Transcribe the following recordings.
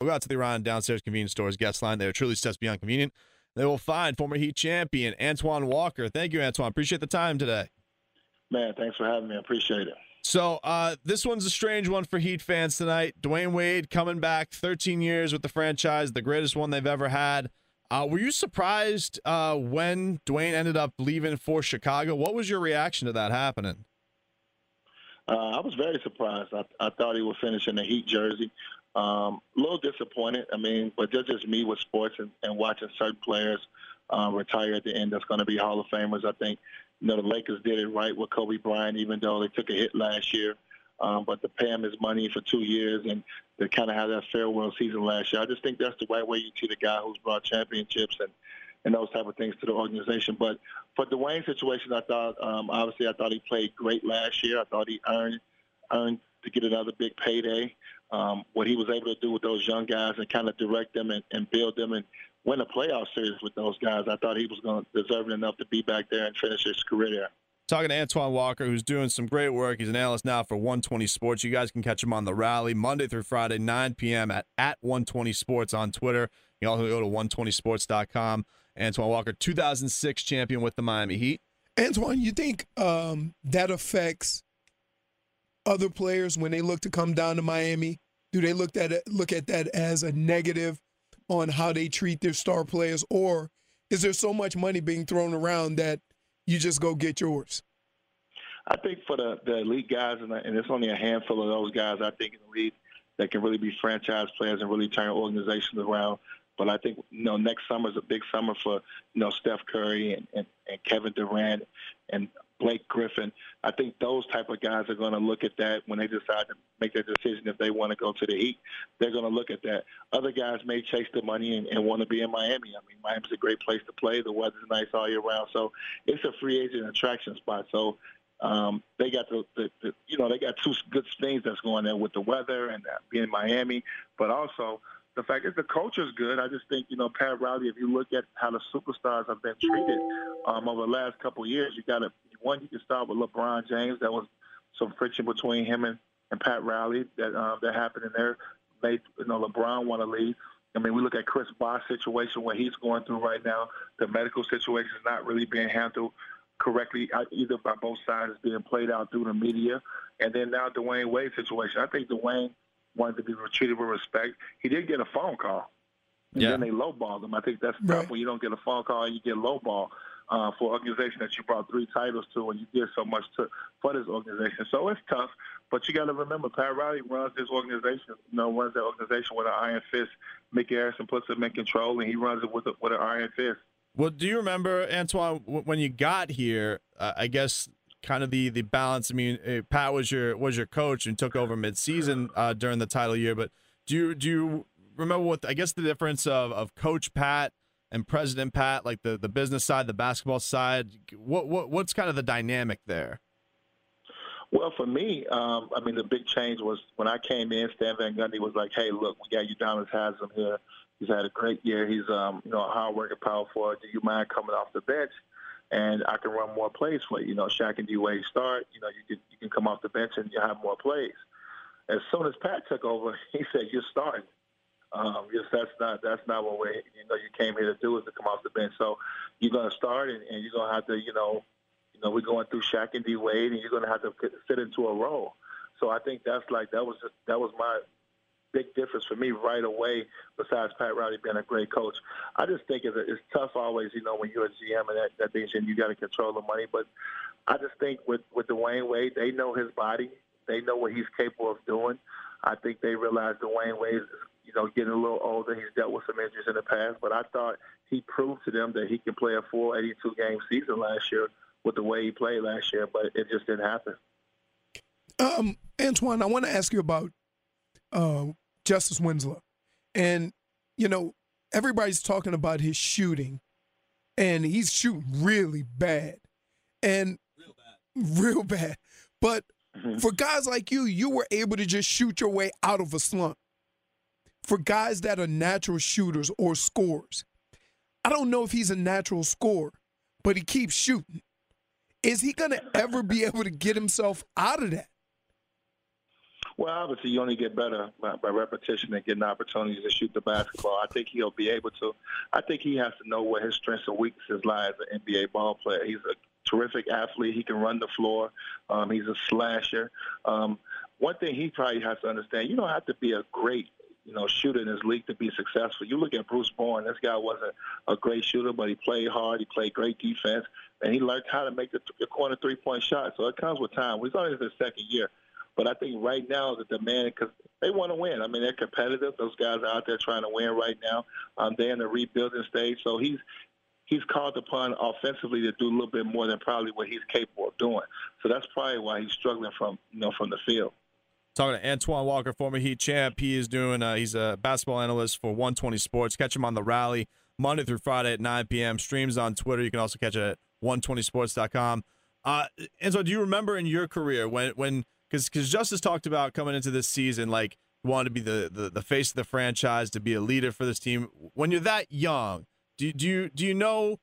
We'll go out to the Orion Downstairs Convenience Stores guest line. They are truly steps beyond convenient. They will find former Heat champion Antoine Walker. Thank you, Antoine. Appreciate the time today. Man, thanks for having me. I appreciate it. So uh, this one's a strange one for Heat fans tonight. Dwyane Wade coming back, 13 years with the franchise, the greatest one they've ever had. Uh, were you surprised uh, when Dwyane ended up leaving for Chicago? What was your reaction to that happening? Uh, I was very surprised. I, I thought he would finish in the Heat jersey. Um, a little disappointed. I mean, but that's just me with sports and, and watching certain players uh, retire at the end. That's going to be Hall of Famers. I think you know the Lakers did it right with Kobe Bryant, even though they took a hit last year. Um, but to pay him his money for two years and to kind of have that farewell season last year, I just think that's the right way you treat a guy who's brought championships and and those type of things to the organization. But for Dwyane situation, I thought um, obviously I thought he played great last year. I thought he earned earned to get another big payday. Um, what he was able to do with those young guys and kind of direct them and, and build them and win a playoff series with those guys, I thought he was going to deserve enough to be back there and finish his career there. Talking to Antoine Walker, who's doing some great work. He's an analyst now for 120 Sports. You guys can catch him on the rally Monday through Friday, 9 p.m. at, at 120 Sports on Twitter. You can also go to 120sports.com. Antoine Walker, 2006 champion with the Miami Heat. Antoine, you think um, that affects other players when they look to come down to Miami? Do they look at look at that as a negative on how they treat their star players, or is there so much money being thrown around that you just go get yours? I think for the, the elite guys, and, and it's only a handful of those guys, I think in the league that can really be franchise players and really turn organizations around. But I think you know next summer is a big summer for you know Steph Curry and, and, and Kevin Durant and Blake Griffin. I think those type of guys are going to look at that when they decide to make their decision if they want to go to the Heat. They're going to look at that. Other guys may chase the money and, and want to be in Miami. I mean, Miami's a great place to play. The weather's nice all year round, so it's a free agent attraction spot. So um, they got the, the, the, you know, they got two good things that's going there with the weather and uh, being in Miami, but also the fact is the culture's good. I just think, you know, Pat Riley, if you look at how the superstars have been treated um, over the last couple of years, you got to, one, you can start with LeBron James. That was some friction between him and, and Pat Riley that um, that happened in there. Made, you know, LeBron want to leave. I mean, we look at Chris Bosh situation, what he's going through right now. The medical situation is not really being handled correctly uh, either by both sides. It's being played out through the media. And then now Dwyane Wade situation. I think Dwyane – wanted to be treated with respect. He did get a phone call. And yeah. then they lowballed him. I think that's right. tough when you don't get a phone call and you get lowball uh, for an organization that you brought three titles to and you did so much to for this organization. So it's tough. But you got to remember, Pat Riley runs this organization. You know, runs that organization with an iron fist. Micky Arison puts him in control, and he runs it with a, with an iron fist. Well, do you remember Antoine when you got here? Uh, I guess kind of the the balance. I mean, uh, Pat was your was your coach and took over midseason uh, during the title year. But do you do you remember what I guess the difference of of Coach Pat and President Pat, like the the business side, the basketball side? What what what's kind of the dynamic there? Well, for me, um, I mean, the big change was when I came in. Stan Van Gundy was like, "Hey, look, we got Udonis Haslem here. He's had a great year. He's um, you know a hard working power forward. Do you mind coming off the bench?" and I can run more plays for you. You know, Shaq and D Wade start. You know, you can you can come off the bench and you have more plays. As soon as Pat took over, he said, "You're starting." Um, yes, that's not that's not what we you know you came here to do is to come off the bench. So you're gonna start and, and you're gonna have to you know you know we're going through Shaq and D Wade and you're gonna have to fit into a role. So I think that's like that was just, that was my big difference for me right away. Besides Pat Riley being a great coach, I just think it's, it's tough always. You know, when you're a GM and that that thing, you got to control the money. But I just think with with Dwyane Wade, they know his body. They know what he's capable of doing. I think they realize Dwyane Wade is, you know, getting a little older. He's dealt with some injuries in the past, but I thought he proved to them that he can play a full 82 game season last year with the way he played last year, but it just didn't happen. Um, Antoine, I want to ask you about uh, Justise Winslow. And you know, everybody's talking about his shooting, and he's shooting really bad, and real bad, real bad. But mm-hmm. for guys like you, you were able to just shoot your way out of a slump. For guys that are natural shooters or scorers, I don't know if he's a natural scorer, but he keeps shooting. Is he going to ever be able to get himself out of that? Well, obviously, you only get better by, by, repetition and getting opportunities to shoot the basketball. I think he'll be able to. I think he has to know where his strengths and weaknesses lie as an NBA ball player. He's a terrific athlete. He can run the floor. Um, he's a slasher. Um, one thing he probably has to understand: you don't have to be a great you know, shooter in this league to be successful. You look at Bruce Bowen. This guy wasn't a great shooter, but he played hard. He played great defense, and he learned how to make the, the corner three-point shot. So it comes with time. He's only in his second year. But I think right now the demand because they want to win. I mean, they're competitive. Those guys are out there trying to win right now. Um, they're in the rebuilding stage, so he's he's called upon offensively to do a little bit more than probably what he's capable of doing. So that's probably why he's struggling from you know from the field. Talking to Antoine Walker, former Heat champ. He is doing. Uh, he's a basketball analyst for 120 Sports. Catch him on the Rally Monday through Friday at 9 p.m. Streams on Twitter. You can also catch it at 120sports.com. Uh, and so, do you remember in your career when when because because Justise talked about coming into this season like wanted to be the, the the face of the franchise, to be a leader for this team. When you're that young, do do you do you know?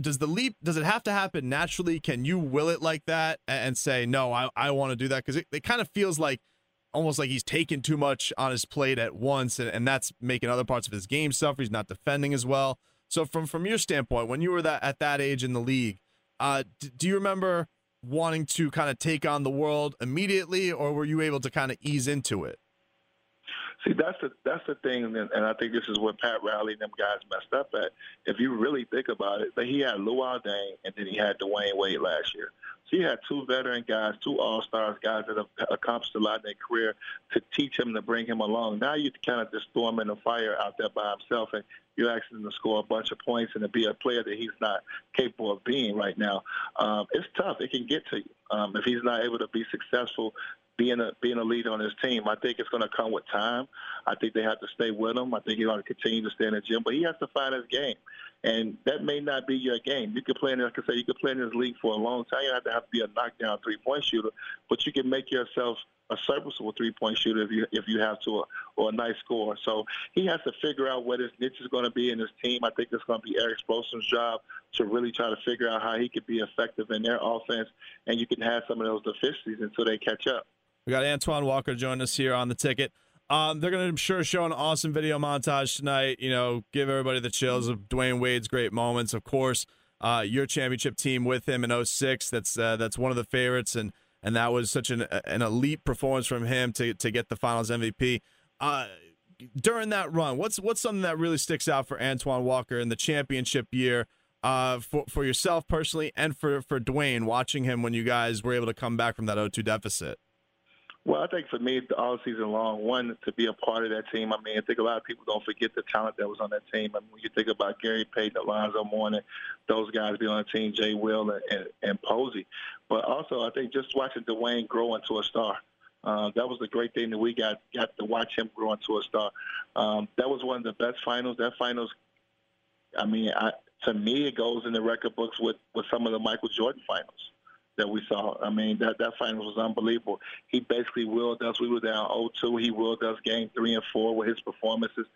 Does the leap does it have to happen naturally? Can you will it like that and say no? I, I want to do that because it, it kind of feels like almost like he's taking too much on his plate at once, and, and that's making other parts of his game suffer. He's not defending as well. So from from your standpoint, when you were that at that age in the league, uh, d- do you remember wanting to kind of take on the world immediately, or were you able to kind of ease into it? See, that's the that's the thing, and, I think this is what Pat Riley and them guys messed up at. If you really think about it, that he had Luol Deng and then he had Dwyane Wade last year. He had two veteran guys, two all stars, guys that have accomplished a lot in their career to teach him to bring him along. Now you kind of just throw him in the fire out there by himself, and you're asking him to score a bunch of points and to be a player that he's not capable of being right now. Um, it's tough. It can get to you um, if he's not able to be successful being a being a leader on his team. I think it's going to come with time. I think they have to stay with him. I think he's going to continue to stay in the gym, but he has to find his game, and that may not be your game. You could play in, like I say, you could play in this league for a long time. You have to have to be a knockdown three point shooter, but you can make yourself a serviceable three point shooter if you if you have to, or a nice score. So he has to figure out what his niche is going to be in his team. I think it's going to be Erik Spoelstra's job to really try to figure out how he could be effective in their offense, and you can have some of those deficiencies until they catch up. We got Antoine Walker joining us here on the ticket. Um, they're going to, I'm sure, show an awesome video montage tonight. You know, give everybody the chills of Dwyane Wade's great moments. Of course, uh, your championship team with him in 06. That's uh, that's one of the favorites, and and that was such an an elite performance from him to to get the Finals MVP. Uh, during that run, what's what's something that really sticks out for Antoine Walker in the championship year? Uh, for for yourself personally, and for for Dwyane, watching him when you guys were able to come back from that 0-2 deficit. Well, I think for me, all season long, one to be a part of that team. I mean, I think a lot of people don't forget the talent that was on that team. I mean, when you think about Gary Payton, Alonzo Mourning, those guys being on the team, Jay Will and, and, and Posey. But also, I think just watching Dwyane grow into a star. Uh, that was the great thing that we got got to watch him grow into a star. Um, that was one of the best finals. That finals, I mean, I, to me, it goes in the record books with with some of the Michael Jordan finals that we saw. I mean, that that final was unbelievable. He basically willed us. We were down 0-2. He willed us game three and four with his performances,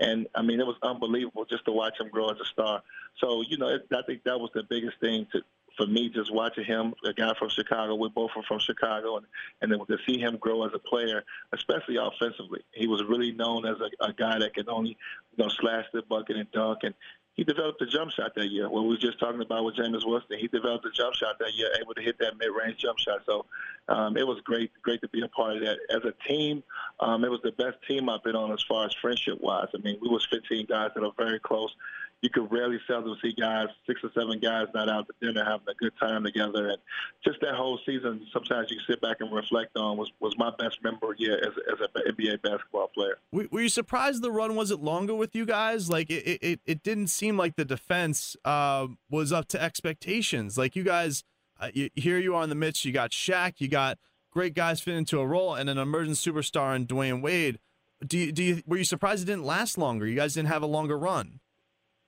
and I mean, it was unbelievable just to watch him grow as a star. So, you know, it, I think that was the biggest thing to for me, just watching him, a guy from Chicago, we both are from Chicago, and, and then to see him grow as a player, especially offensively. He was really known as a, a guy that could only, you know, slash the bucket and dunk, and he developed a jump shot that year. What we were just talking about with James Winston, he developed a jump shot that year, able to hit that mid-range jump shot. So um, it was great, great to be a part of that. As a team, um, it was the best team I've been on as far as friendship-wise. I mean, we was 15 guys that are very close you could rarely seldom see guys, six or seven guys, not out to dinner having a good time together. And just that whole season, sometimes you sit back and reflect on was, was my best member year as, as an NBA basketball player. Were you surprised the run wasn't longer with you guys? Like it, it, it didn't seem like the defense uh, was up to expectations. Like you guys, uh, you, here you are in the midst. You got Shaq, you got great guys fit into a role, and an emerging superstar in Dwyane Wade do you, do you were you surprised it didn't last longer? You guys didn't have a longer run.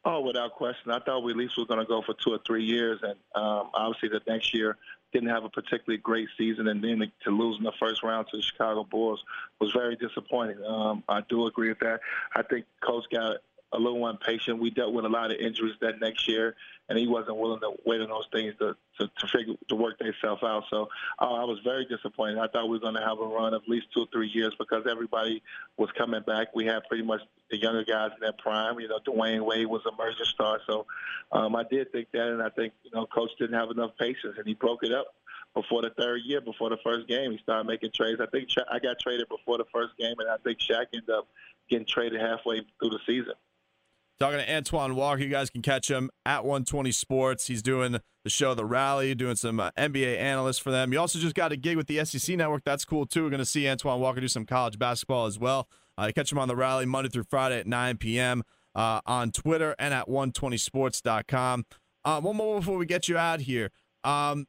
Oh, without question. I thought we at least were going to go for two or three years, and um, obviously the next year didn't have a particularly great season, and then to lose in the first round to the Chicago Bulls was very disappointing. Um, I do agree with that. I think Coach got a little impatient. We dealt with a lot of injuries that next year, and he wasn't willing to wait on those things to to, to figure to work themselves out. So uh, I was very disappointed. I thought we were going to have a run of at least two or three years because everybody was coming back. We had pretty much the younger guys in their prime. You know, Dwyane Wade was a merger star. So um, I did think that, and I think you know, Coach didn't have enough patience, and he broke it up before the third year, before the first game. He started making trades. I think I got traded before the first game, and I think Shaq ended up getting traded halfway through the season. Talking to Antoine Walker, you guys can catch him at 120 Sports. He's doing the show The Rally, doing some uh, NBA analysts for them. You also just got a gig with the SEC Network. That's cool too. We're going to see Antoine Walker do some college basketball as well. Uh, catch him on The Rally Monday through Friday at 9 p.m. Uh, on Twitter and at 120sports.com. Uh, one more before we get you out here. Um,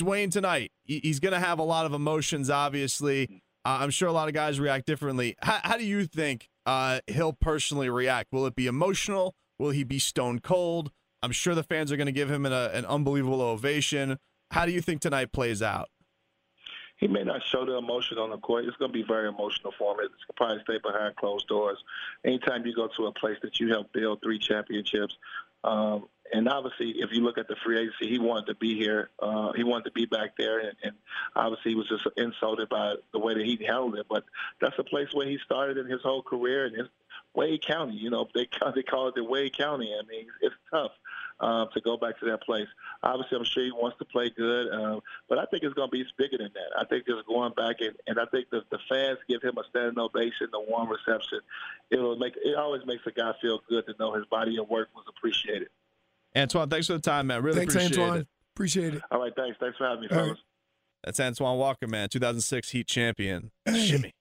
Dwyane tonight, he's going to have a lot of emotions, obviously. Uh, I'm sure a lot of guys react differently. How, how do you think uh, he'll personally react? Will it be emotional? Will he be stone cold? I'm sure the fans are going to give him an, a, an unbelievable ovation. How do you think tonight plays out? He may not show the emotion on the court. It's going to be very emotional for him. It's probably stay behind closed doors. Anytime you go to a place that you helped build three championships, um, and obviously, if you look at the free agency, he wanted to be here. Uh, he wanted to be back there, and, and obviously, he was just insulted by the way that he handled it. But that's a place where he started in his whole career, his Wade County. You know, they they call it the Wade County. I mean, it's tough uh, to go back to that place. Obviously, I'm sure he wants to play good, uh, but I think it's going to be bigger than that. I think just going back and, and I think that the fans give him a standing ovation, the warm reception. It'll make it always makes a guy feel good to know his body of work was appreciated. Antoine, thanks for the time, man. Really thanks, appreciate Antoine. it. Appreciate it. All right, thanks. Thanks for having me, All fellas. right. That's Antoine Walker, man, 2006 Heat champion. Shimmy.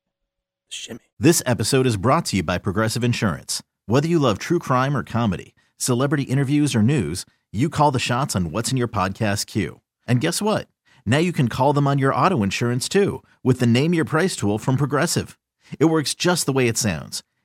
Shimmy. This episode is brought to you by Progressive Insurance. Whether you love true crime or comedy, celebrity interviews or news, you call the shots on what's in your podcast queue. And guess what? Now you can call them on your auto insurance too with the Name Your Price tool from Progressive. It works just the way it sounds.